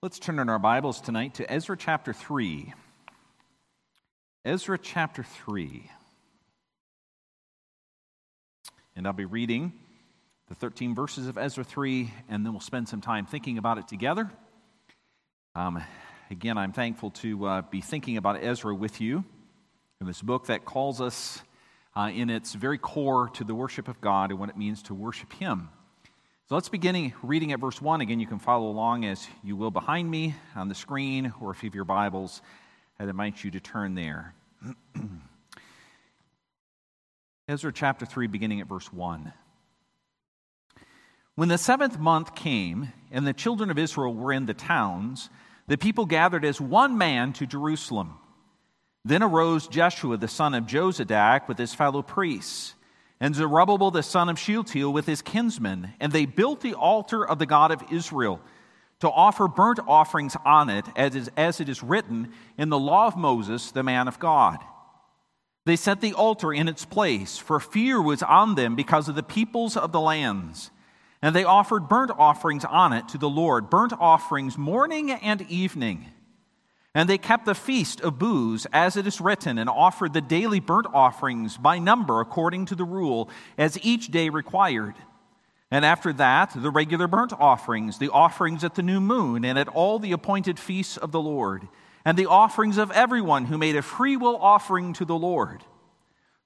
Let's turn in our Bibles tonight to Ezra chapter 3. Ezra chapter 3. And I'll be reading the 13 verses of Ezra 3, and then we'll spend some time thinking about it together. Um, again, I'm thankful to uh, be thinking about Ezra with you in this book that calls us uh, in its very core to the worship of God and what it means to worship Him. So let's begin reading at verse 1. Again, you can follow along as you will behind me on the screen, or if you have your Bibles, I'd invite you to turn there. Ezra chapter 3, beginning at verse 1. When the seventh month came, and the children of Israel were in the towns, the people gathered as one man to Jerusalem. Then arose Jeshua the son of Jozadak with his fellow priests and Zerubbabel the son of Shealtiel with his kinsmen, and they built the altar of the God of Israel to offer burnt offerings on it, as, is, as it is written in the law of Moses, the man of God. They set the altar in its place, for fear was on them because of the peoples of the lands. And they offered burnt offerings on it to the Lord, burnt offerings morning and evening. And they kept the feast of booths as it is written, and offered the daily burnt offerings by number according to the rule, as each day required. And after that, the regular burnt offerings, the offerings at the new moon, and at all the appointed feasts of the Lord, and the offerings of everyone who made a free will offering to the Lord.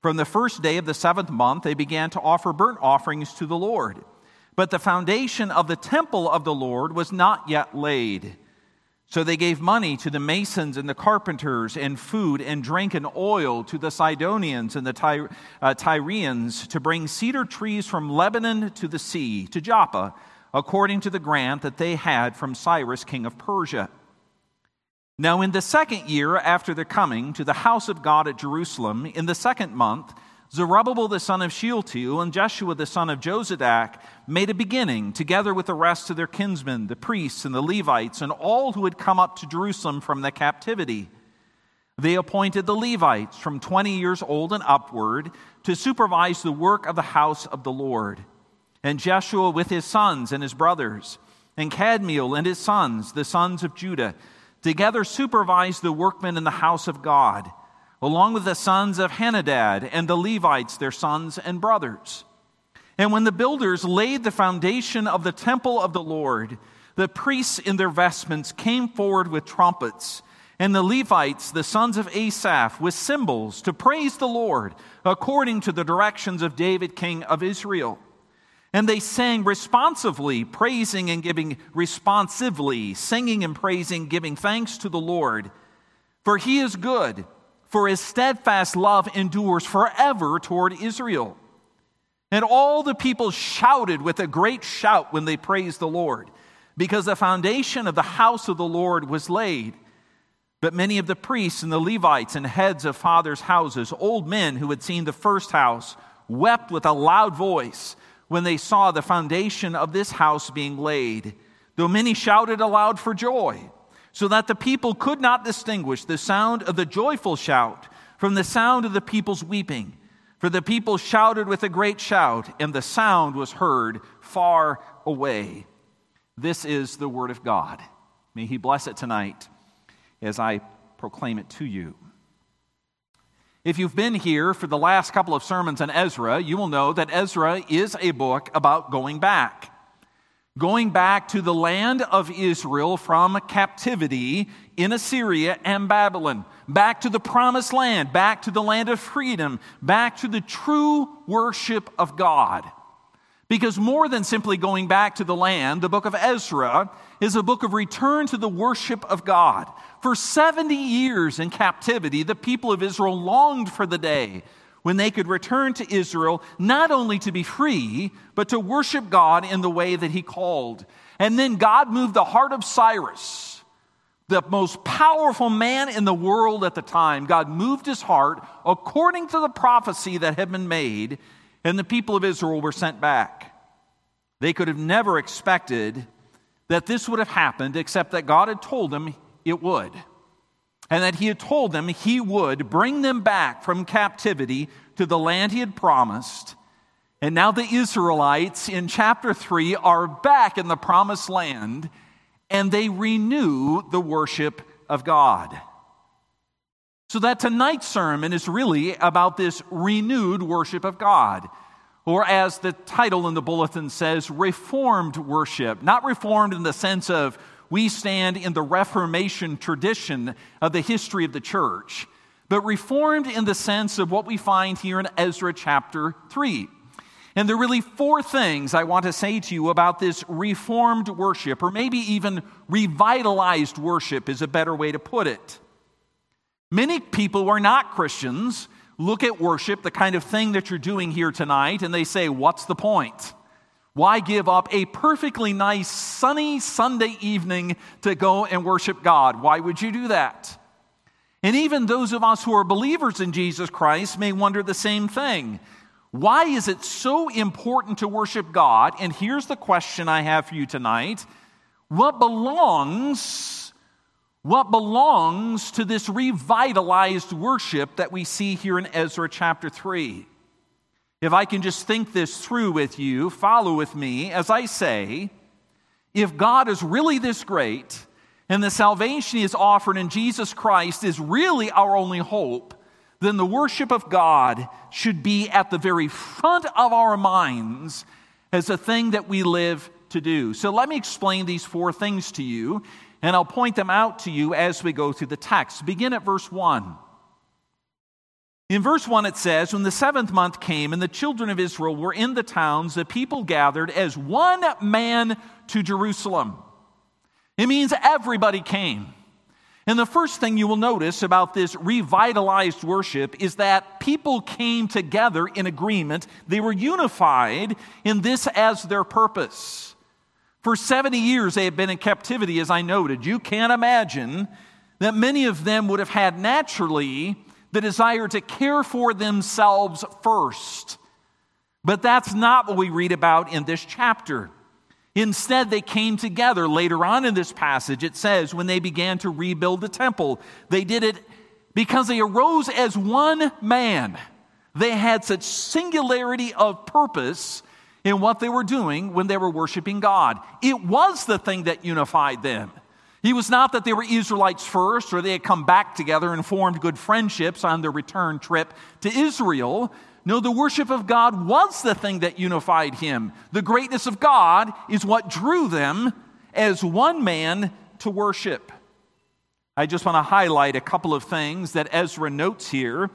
From the first day of the seventh month, they began to offer burnt offerings to the Lord. But the foundation of the temple of the Lord was not yet laid. So they gave money to the masons and the carpenters, and food and drink and oil to the Sidonians and the Ty- uh, Tyrians to bring cedar trees from Lebanon to the sea, to Joppa, according to the grant that they had from Cyrus, king of Persia. Now, in the second year after their coming to the house of God at Jerusalem, in the second month, Zerubbabel the son of Shealtiel and Jeshua the son of Jozadak made a beginning, together with the rest of their kinsmen, the priests and the Levites, and all who had come up to Jerusalem from the captivity. They appointed the Levites from 20 years old and upward to supervise the work of the house of the Lord. And Jeshua with his sons and his brothers, and Kadmiel and his sons, the sons of Judah, together supervised the workmen in the house of God along with the sons of Henadad and the Levites, their sons and brothers. And when the builders laid the foundation of the temple of the Lord, the priests in their vestments came forward with trumpets, and the Levites, the sons of Asaph, with cymbals to praise the Lord according to the directions of David, king of Israel. And they sang responsively, praising and giving responsively, singing and praising, giving thanks to the Lord. For he is good for his steadfast love endures forever toward Israel. And all the people shouted with a great shout when they praised the Lord, because the foundation of the house of the Lord was laid. But many of the priests and the Levites and heads of fathers' houses, old men who had seen the first house, wept with a loud voice when they saw the foundation of this house being laid, though many shouted aloud for joy so that the people could not distinguish the sound of the joyful shout from the sound of the people's weeping. For the people shouted with a great shout, and the sound was heard far away. This is the word of God. May He bless it tonight as I proclaim it to you. If you've been here for the last couple of sermons on Ezra, you will know that Ezra is a book about going back going back to the land of Israel from captivity in Assyria and Babylon, back to the promised land, back to the land of freedom, back to the true worship of God. Because more than simply going back to the land, the book of Ezra is a book of return to the worship of God. For 70 years in captivity, the people of Israel longed for the day when they could return to Israel, not only to be free, but to worship God in the way that He called. And then God moved the heart of Cyrus, the most powerful man in the world at the time. God moved his heart according to the prophecy that had been made, and the people of Israel were sent back. They could have never expected that this would have happened, except that God had told them it would and that he had told them he would bring them back from captivity to the land he had promised. And now the Israelites in chapter 3 are back in the promised land, and they renew the worship of God. So that tonight's sermon is really about this renewed worship of God. Or, as the title in the bulletin says, reformed worship. Not reformed in the sense of we stand in the Reformation tradition of the history of the church, but reformed in the sense of what we find here in Ezra chapter 3. And there are really four things I want to say to you about this reformed worship, or maybe even revitalized worship is a better way to put it. Many people who are not Christians look at worship, the kind of thing that you're doing here tonight, and they say, What's the point? Why give up a perfectly nice sunny Sunday evening to go and worship God? Why would you do that? And even those of us who are believers in Jesus Christ may wonder the same thing. Why is it so important to worship God? And here's the question I have for you tonight What belongs, what belongs to this revitalized worship that we see here in Ezra chapter 3? If I can just think this through with you, follow with me as I say, if God is really this great, and the salvation He has offered in Jesus Christ is really our only hope, then the worship of God should be at the very front of our minds as a thing that we live to do. So let me explain these four things to you, and I'll point them out to you as we go through the text. Begin at verse 1. In verse 1, it says, When the seventh month came and the children of Israel were in the towns, the people gathered as one man to Jerusalem. It means everybody came. And the first thing you will notice about this revitalized worship is that people came together in agreement. They were unified in this as their purpose. For 70 years, they had been in captivity, as I noted. You can't imagine that many of them would have had naturally the desire to care for themselves first. But that's not what we read about in this chapter. Instead, they came together. Later on in this passage, it says, when they began to rebuild the temple, they did it because they arose as one man. They had such singularity of purpose in what they were doing when they were worshiping God. It was the thing that unified them. It was not that they were Israelites first or they had come back together and formed good friendships on their return trip to Israel. No, the worship of God was the thing that unified him. The greatness of God is what drew them as one man to worship. I just want to highlight a couple of things that Ezra notes here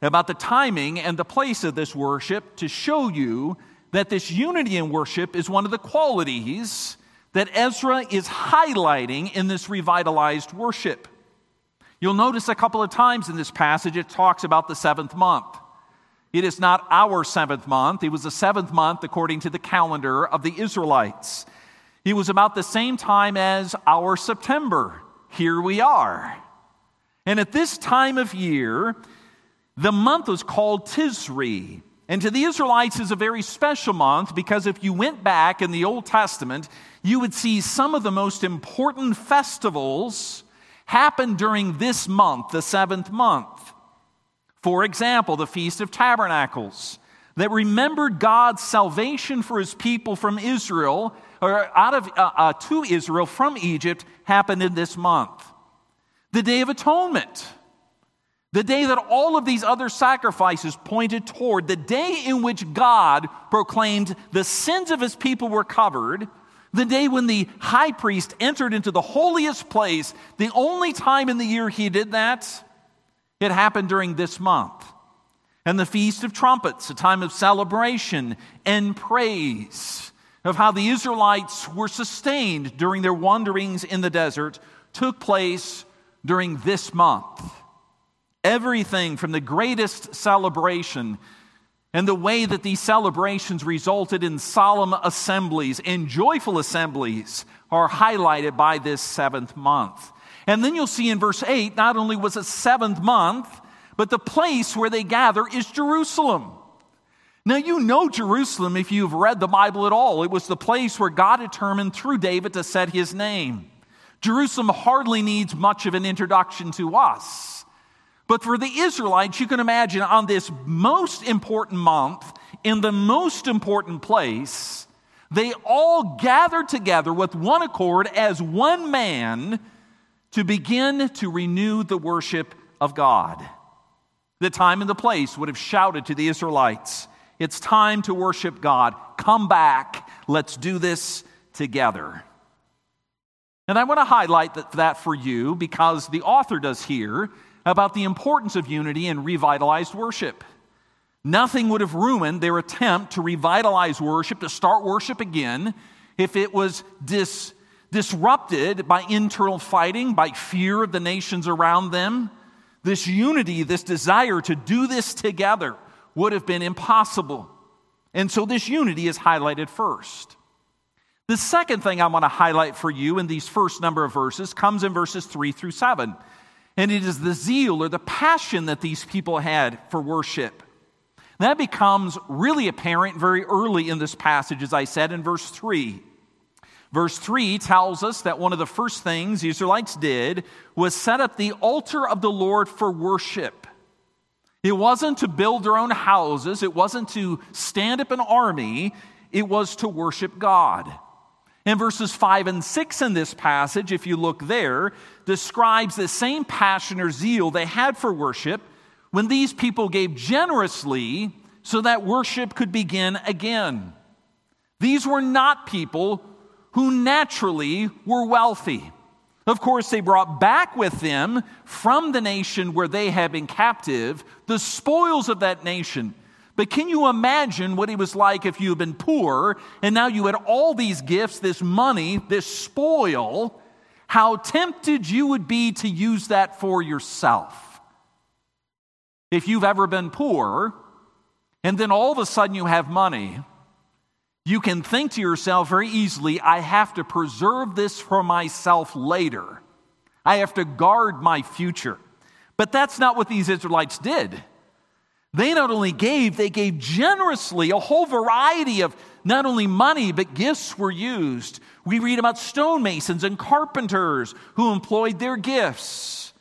about the timing and the place of this worship to show you that this unity in worship is one of the qualities that Ezra is highlighting in this revitalized worship. You'll notice a couple of times in this passage it talks about the seventh month. It is not our seventh month. It was the seventh month according to the calendar of the Israelites. It was about the same time as our September. Here we are. And at this time of year, the month was called Tisri. And to the Israelites is a very special month because if you went back in the Old Testament, you would see some of the most important festivals happen during this month, the seventh month. For example, the Feast of Tabernacles that remembered God's salvation for his people from Israel, or out of uh, uh, to Israel from Egypt, happened in this month. The Day of Atonement, the day that all of these other sacrifices pointed toward, the day in which God proclaimed the sins of his people were covered, the day when the high priest entered into the holiest place, the only time in the year he did that it happened during this month. And the Feast of Trumpets, a time of celebration and praise of how the Israelites were sustained during their wanderings in the desert, took place during this month. Everything from the greatest celebration and the way that these celebrations resulted in solemn assemblies and joyful assemblies are highlighted by this seventh month. And then you'll see in verse 8, not only was it seventh month, but the place where they gather is Jerusalem. Now, you know Jerusalem if you've read the Bible at all. It was the place where God determined through David to set his name. Jerusalem hardly needs much of an introduction to us. But for the Israelites, you can imagine on this most important month, in the most important place, they all gathered together with one accord as one man to begin to renew the worship of God. The time and the place would have shouted to the Israelites, It's time to worship God. Come back. Let's do this together. And I want to highlight that, for you because the author does here about the importance of unity and revitalized worship. Nothing would have ruined their attempt to revitalize worship, to start worship again, if it was dis, disrupted by internal fighting, by fear of the nations around them. This unity, this desire to do this together would have been impossible. And so this unity is highlighted first. The second thing I want to highlight for you in these first number of verses comes in verses 3 through 7. And it is the zeal or the passion that these people had for worship. That becomes really apparent very early in this passage, as I said in verse 3. Verse 3 tells us that one of the first things the Israelites did was set up the altar of the Lord for worship. It wasn't to build their own houses, it wasn't to stand up an army, it was to worship God. And verses 5 and 6 in this passage, if you look there, describes the same passion or zeal they had for worship when these people gave generously so that worship could begin again. These were not people who naturally were wealthy. Of course, they brought back with them from the nation where they had been captive the spoils of that nation. But can you imagine what it was like if you had been poor and now you had all these gifts, this money, this spoil? How tempted you would be to use that for yourself. If you've ever been poor and then all of a sudden you have money, you can think to yourself very easily, I have to preserve this for myself later. I have to guard my future. But that's not what these Israelites did. They not only gave, they gave generously. A whole variety of not only money, but gifts were used. We read about stonemasons and carpenters who employed their gifts.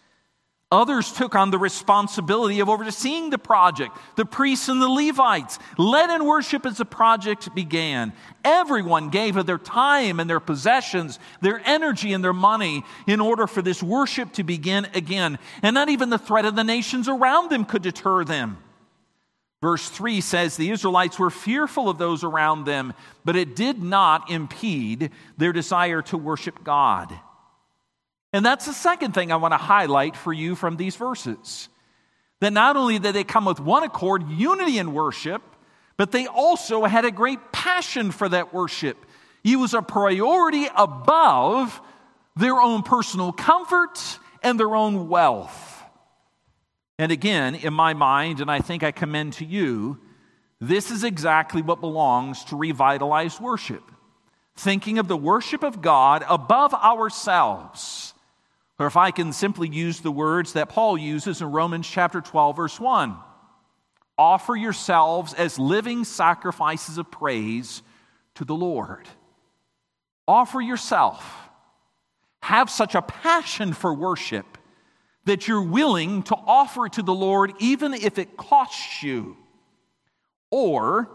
Others took on the responsibility of overseeing the project. The priests and the Levites led in worship as the project began. Everyone gave of their time and their possessions, their energy and their money in order for this worship to begin again. And not even the threat of the nations around them could deter them. Verse 3 says the Israelites were fearful of those around them, but it did not impede their desire to worship God. And that's the second thing I want to highlight for you from these verses. That not only did they come with one accord, unity in worship, but they also had a great passion for that worship. It was a priority above their own personal comfort and their own wealth. And again, in my mind, and I think I commend to you, this is exactly what belongs to revitalized worship. Thinking of the worship of God above ourselves or if I can simply use the words that Paul uses in Romans chapter 12, verse 1 offer yourselves as living sacrifices of praise to the Lord. Offer yourself. Have such a passion for worship that you're willing to offer to the Lord even if it costs you. Or,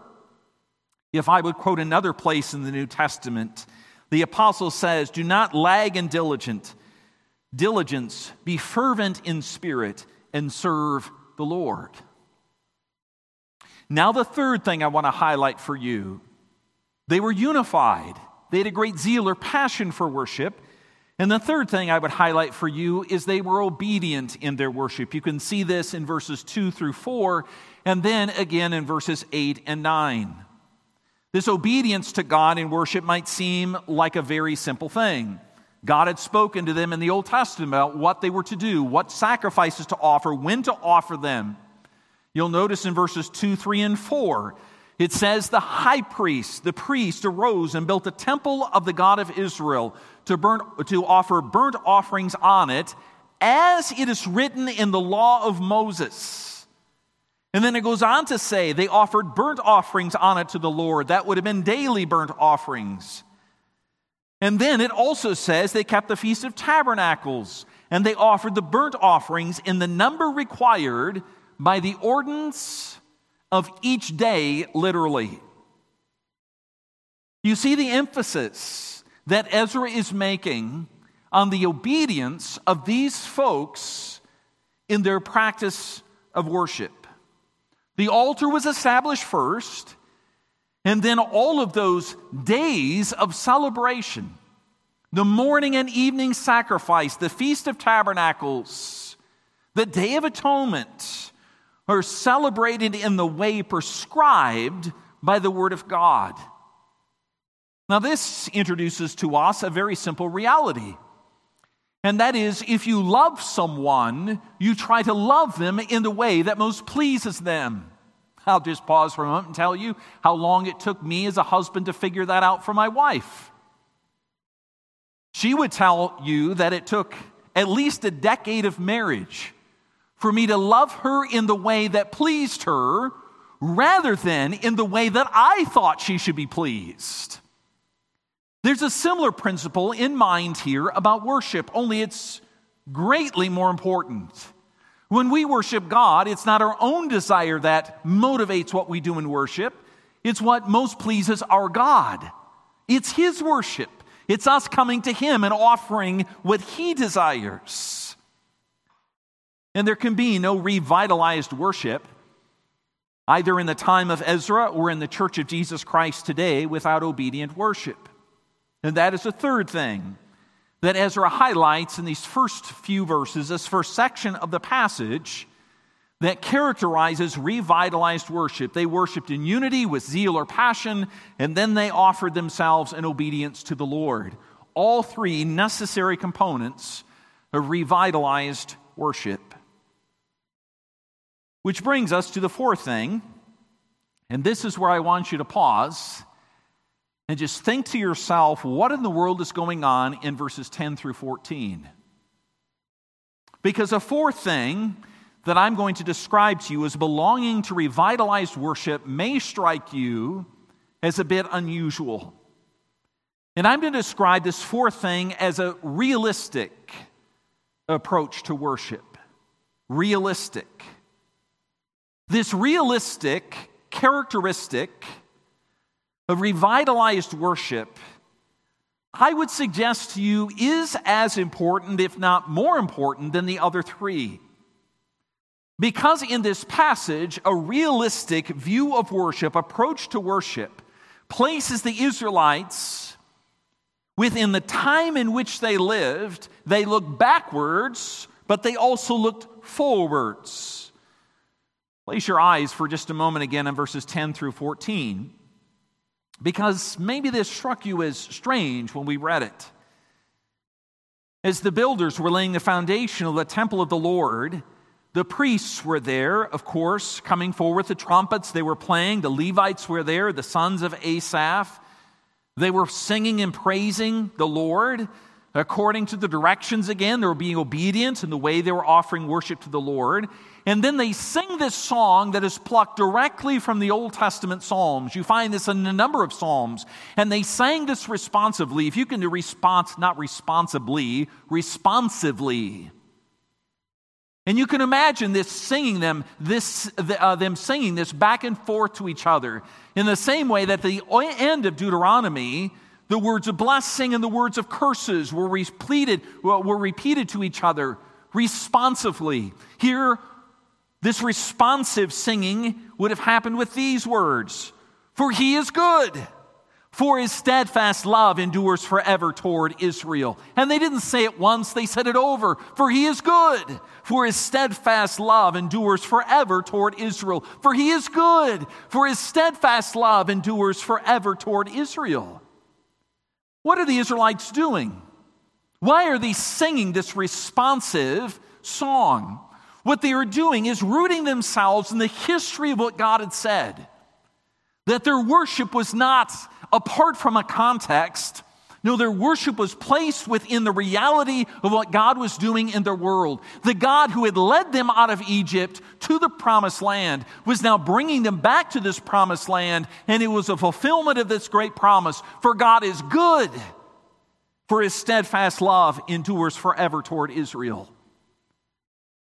if I would quote another place in the New Testament, the apostle says, Do not lag in diligent diligence, be fervent in spirit, and serve the Lord. Now, the third thing I want to highlight for you they were unified, they had a great zeal or passion for worship. And the third thing I would highlight for you is they were obedient in their worship. You can see this in verses 2 through 4, and then again in verses 8 and 9. This obedience to God in worship might seem like a very simple thing. God had spoken to them in the Old Testament about what they were to do, what sacrifices to offer, when to offer them. You'll notice in verses 2, 3, and 4, it says, The high priest, the priest, arose and built a temple of the God of Israel to, burn, to offer burnt offerings on it, as it is written in the law of Moses. And then it goes on to say, They offered burnt offerings on it to the Lord. That would have been daily burnt offerings. And then it also says they kept the Feast of Tabernacles and they offered the burnt offerings in the number required by the ordinance of each day, literally. You see the emphasis that Ezra is making on the obedience of these folks in their practice of worship. The altar was established first, and then all of those days of celebration the morning and evening sacrifice, the Feast of Tabernacles, the Day of Atonement are celebrated in the way prescribed by the Word of God. Now, this introduces to us a very simple reality. And that is, if you love someone, you try to love them in the way that most pleases them. I'll just pause for a moment and tell you how long it took me as a husband to figure that out for my wife. She would tell you that it took at least a decade of marriage for me to love her in the way that pleased her rather than in the way that I thought she should be pleased. There's a similar principle in mind here about worship, only it's greatly more important. When we worship God, it's not our own desire that motivates what we do in worship, it's what most pleases our God. It's His worship. It's us coming to Him and offering what He desires. And there can be no revitalized worship, either in the time of Ezra or in the Church of Jesus Christ today, without obedient worship. And that is the third thing that Ezra highlights in these first few verses, this first section of the passage that characterizes revitalized worship. They worshiped in unity with zeal or passion, and then they offered themselves in obedience to the Lord. All three necessary components of revitalized worship. Which brings us to the fourth thing, and this is where I want you to pause and just think to yourself what in the world is going on in verses 10 through 14. Because a fourth thing that I'm going to describe to you as belonging to revitalized worship may strike you as a bit unusual. And I'm going to describe this fourth thing as a realistic approach to worship. Realistic. This realistic characteristic of revitalized worship, I would suggest to you, is as important, if not more important, than the other three. Because in this passage, a realistic view of worship, approach to worship, places the Israelites within the time in which they lived. They looked backwards, but they also looked forwards. Place your eyes for just a moment again in verses 10 through 14, because maybe this struck you as strange when we read it. As the builders were laying the foundation of the temple of the Lord, the priests were there, of course, coming forward. With the trumpets they were playing. The Levites were there, the sons of Asaph. They were singing and praising the Lord according to the directions again. They were being obedient in the way they were offering worship to the Lord. And then they sing this song that is plucked directly from the Old Testament Psalms. You find this in a number of Psalms. And they sang this responsively. If you can do response, not responsibly, responsively. And you can imagine this singing them, this, uh, them singing this back and forth to each other in the same way that the end of Deuteronomy, the words of blessing and the words of curses were repeated, were repeated to each other responsively. Here, this responsive singing would have happened with these words For he is good for his steadfast love endures forever toward Israel. And they didn't say it once, they said it over. For he is good. For his steadfast love endures forever toward Israel. For he is good. For his steadfast love endures forever toward Israel. What are the Israelites doing? Why are they singing this responsive song? What they are doing is rooting themselves in the history of what God had said. That their worship was not apart from a context. No, their worship was placed within the reality of what God was doing in their world. The God who had led them out of Egypt to the promised land was now bringing them back to this promised land, and it was a fulfillment of this great promise. For God is good, for his steadfast love endures forever toward Israel.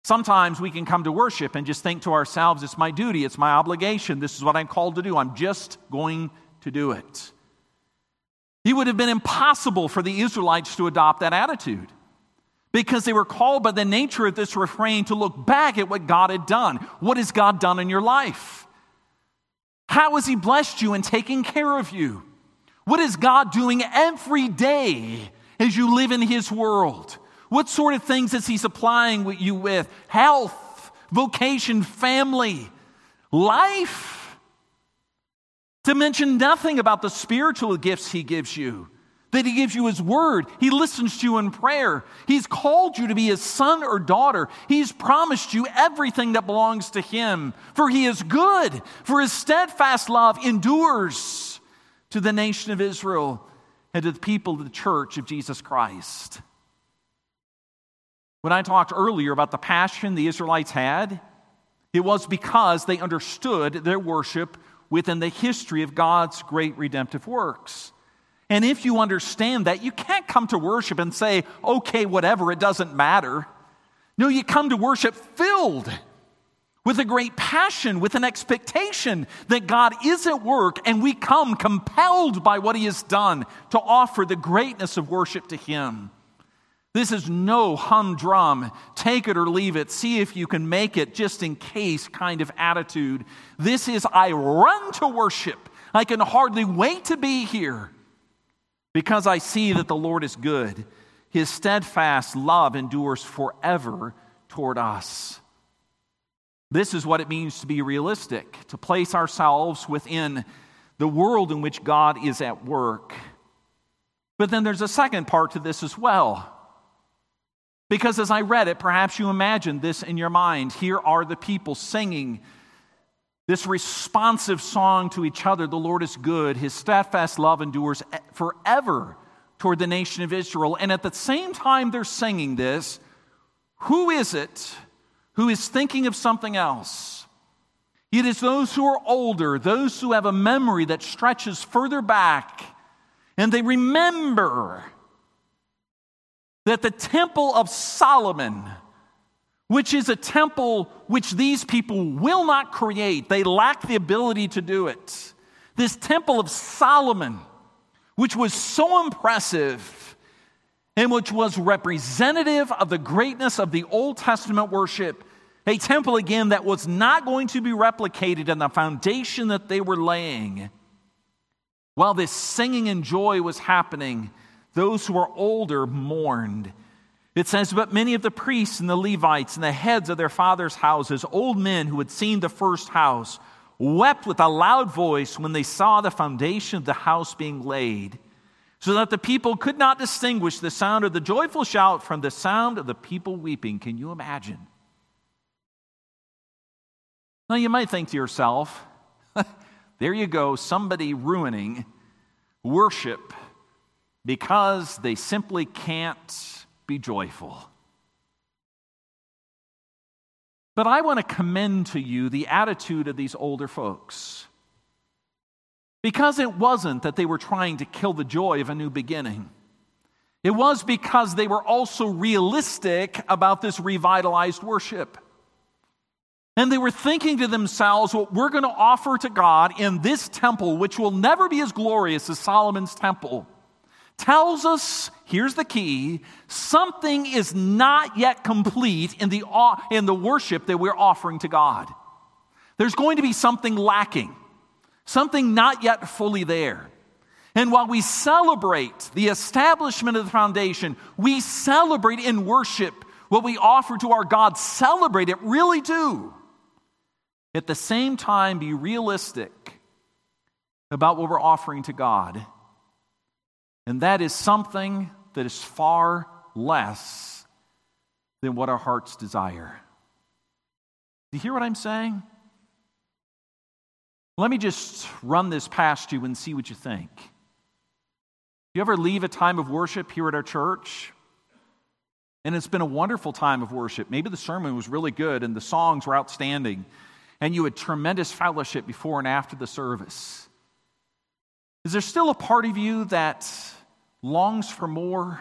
Sometimes we can come to worship and just think to ourselves, it's my duty, it's my obligation, this is what I'm called to do, I'm just going to do it. It would have been impossible for the Israelites to adopt that attitude because they were called by the nature of this refrain to look back at what God had done. What has God done in your life? How has He blessed you and taken care of you? What is God doing every day as you live in His world? What sort of things is He supplying you with? Health, vocation, family, life. To mention nothing about the spiritual gifts He gives you that He gives you His word. He listens to you in prayer. He's called you to be His son or daughter. He's promised you everything that belongs to Him. For He is good, for His steadfast love endures to the nation of Israel and to the people of the church of Jesus Christ. When I talked earlier about the passion the Israelites had, it was because they understood their worship within the history of God's great redemptive works. And if you understand that, you can't come to worship and say, okay, whatever, it doesn't matter. No, you come to worship filled with a great passion, with an expectation that God is at work, and we come compelled by what He has done to offer the greatness of worship to Him. This is no humdrum, take it or leave it, see if you can make it just in case kind of attitude. This is, I run to worship. I can hardly wait to be here because I see that the Lord is good. His steadfast love endures forever toward us. This is what it means to be realistic, to place ourselves within the world in which God is at work. But then there's a second part to this as well. Because as I read it, perhaps you imagined this in your mind. Here are the people singing this responsive song to each other, the Lord is good, his steadfast love endures forever toward the nation of Israel. And at the same time they're singing this, who is it who is thinking of something else? It is those who are older, those who have a memory that stretches further back, and they remember that the temple of Solomon which is a temple which these people will not create. They lack the ability to do it. This temple of Solomon, which was so impressive and which was representative of the greatness of the Old Testament worship, a temple again that was not going to be replicated in the foundation that they were laying. While this singing and joy was happening, those who were older mourned it says, But many of the priests and the Levites and the heads of their fathers' houses, old men who had seen the first house, wept with a loud voice when they saw the foundation of the house being laid, so that the people could not distinguish the sound of the joyful shout from the sound of the people weeping. Can you imagine? Now, you might think to yourself, there you go, somebody ruining worship because they simply can't be joyful. But I want to commend to you the attitude of these older folks. Because it wasn't that they were trying to kill the joy of a new beginning. It was because they were also realistic about this revitalized worship. And they were thinking to themselves, what we're going to offer to God in this temple, which will never be as glorious as Solomon's temple, tells us here's the key something is not yet complete in the, in the worship that we're offering to God. There's going to be something lacking, something not yet fully there. And while we celebrate the establishment of the foundation, we celebrate in worship what we offer to our God. Celebrate it, really do. At the same time, be realistic about what we're offering to God and that is something that is far less than what our hearts desire. Do you hear what I'm saying? Let me just run this past you and see what you think. Do you ever leave a time of worship here at our church? And it's been a wonderful time of worship. Maybe the sermon was really good and the songs were outstanding, and you had tremendous fellowship before and after the service. Is there still a part of you that longs for more?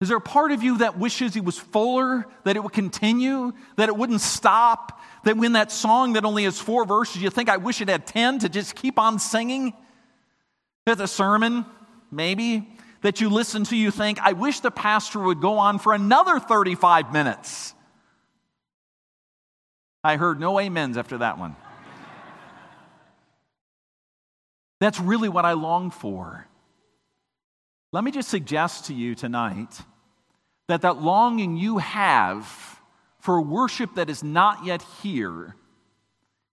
Is there a part of you that wishes it was fuller, that it would continue, that it wouldn't stop, that when that song that only has four verses, you think, I wish it had 10 to just keep on singing? It's a sermon, maybe, that you listen to, you think, I wish the pastor would go on for another 35 minutes. I heard no amens after that one. That's really what I long for. Let me just suggest to you tonight that that longing you have for worship that is not yet here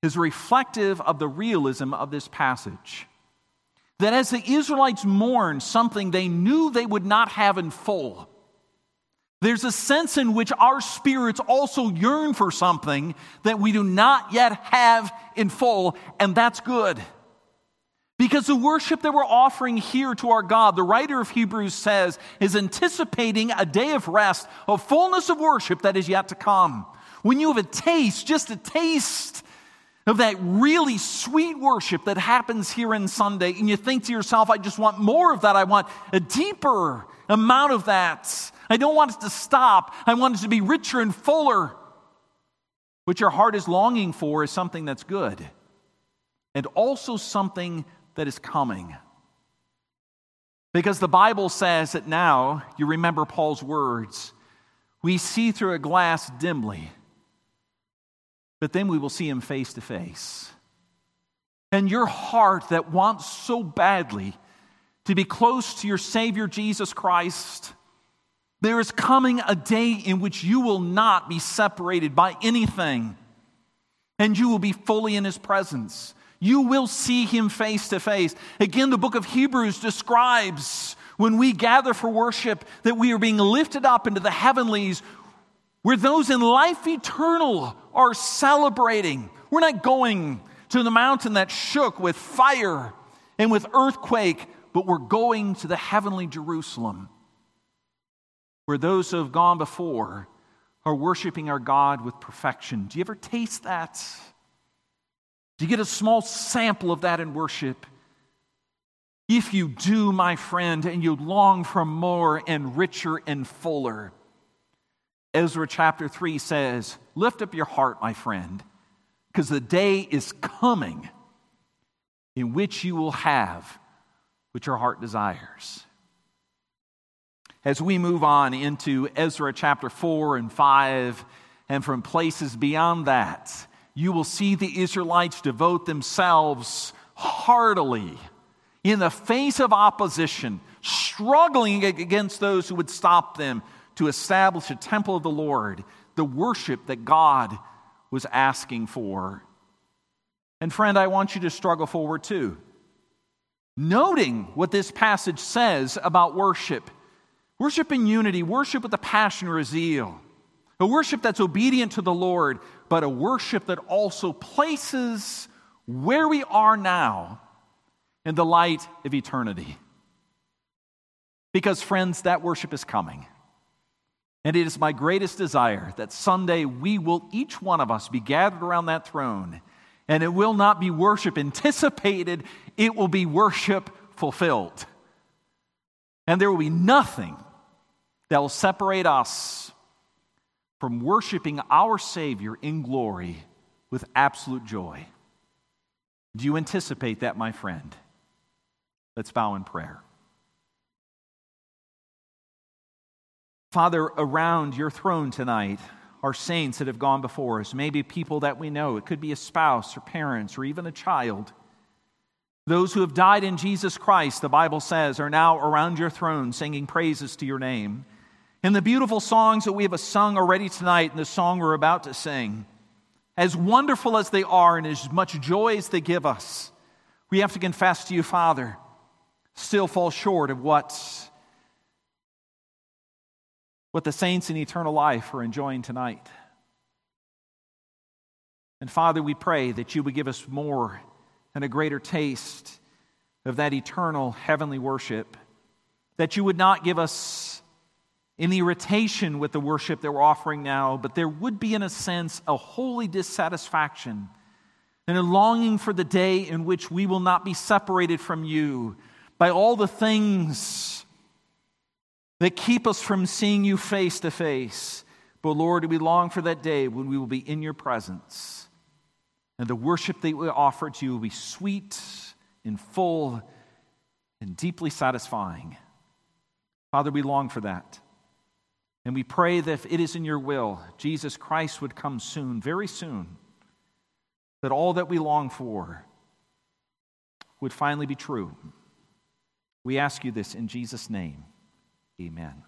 is reflective of the realism of this passage. That as the Israelites mourned something they knew they would not have in full, there's a sense in which our spirits also yearn for something that we do not yet have in full, and that's good. Because the worship that we're offering here to our God, the writer of Hebrews says, is anticipating a day of rest, a fullness of worship that is yet to come. When you have a taste, just a taste of that really sweet worship that happens here in Sunday, and you think to yourself, I just want more of that. I want a deeper amount of that. I don't want it to stop. I want it to be richer and fuller. What your heart is longing for is something that's good and also something that is coming. Because the Bible says that now, you remember Paul's words, we see through a glass dimly, but then we will see him face to face. And your heart that wants so badly to be close to your Savior Jesus Christ, there is coming a day in which you will not be separated by anything, and you will be fully in His presence. You will see him face to face. Again, the book of Hebrews describes when we gather for worship that we are being lifted up into the heavenlies where those in life eternal are celebrating. We're not going to the mountain that shook with fire and with earthquake, but we're going to the heavenly Jerusalem where those who have gone before are worshiping our God with perfection. Do you ever taste that? You get a small sample of that in worship? If you do, my friend, and you long for more and richer and fuller, Ezra chapter 3 says, Lift up your heart, my friend, because the day is coming in which you will have what your heart desires. As we move on into Ezra chapter 4 and 5, and from places beyond that, you will see the Israelites devote themselves heartily in the face of opposition, struggling against those who would stop them to establish a temple of the Lord, the worship that God was asking for. And friend, I want you to struggle forward too. Noting what this passage says about worship worship in unity, worship with a passion or a zeal, a worship that's obedient to the Lord, but a worship that also places where we are now in the light of eternity. Because, friends, that worship is coming. And it is my greatest desire that someday we will, each one of us, be gathered around that throne. And it will not be worship anticipated, it will be worship fulfilled. And there will be nothing that will separate us from worshiping our Savior in glory with absolute joy. Do you anticipate that, my friend? Let's bow in prayer. Father, around your throne tonight are saints that have gone before us, maybe people that we know. It could be a spouse or parents or even a child. Those who have died in Jesus Christ, the Bible says, are now around your throne singing praises to your name. And the beautiful songs that we have sung already tonight and the song we're about to sing, as wonderful as they are and as much joy as they give us, we have to confess to you, Father, still fall short of what, what the saints in eternal life are enjoying tonight. And Father, we pray that you would give us more and a greater taste of that eternal heavenly worship, that you would not give us in the irritation with the worship that we're offering now, but there would be, in a sense, a holy dissatisfaction and a longing for the day in which we will not be separated from you by all the things that keep us from seeing you face to face. But Lord, we long for that day when we will be in your presence. And the worship that we offer to you will be sweet and full and deeply satisfying. Father, we long for that. And we pray that if it is in your will, Jesus Christ would come soon, very soon, that all that we long for would finally be true. We ask you this in Jesus' name. Amen.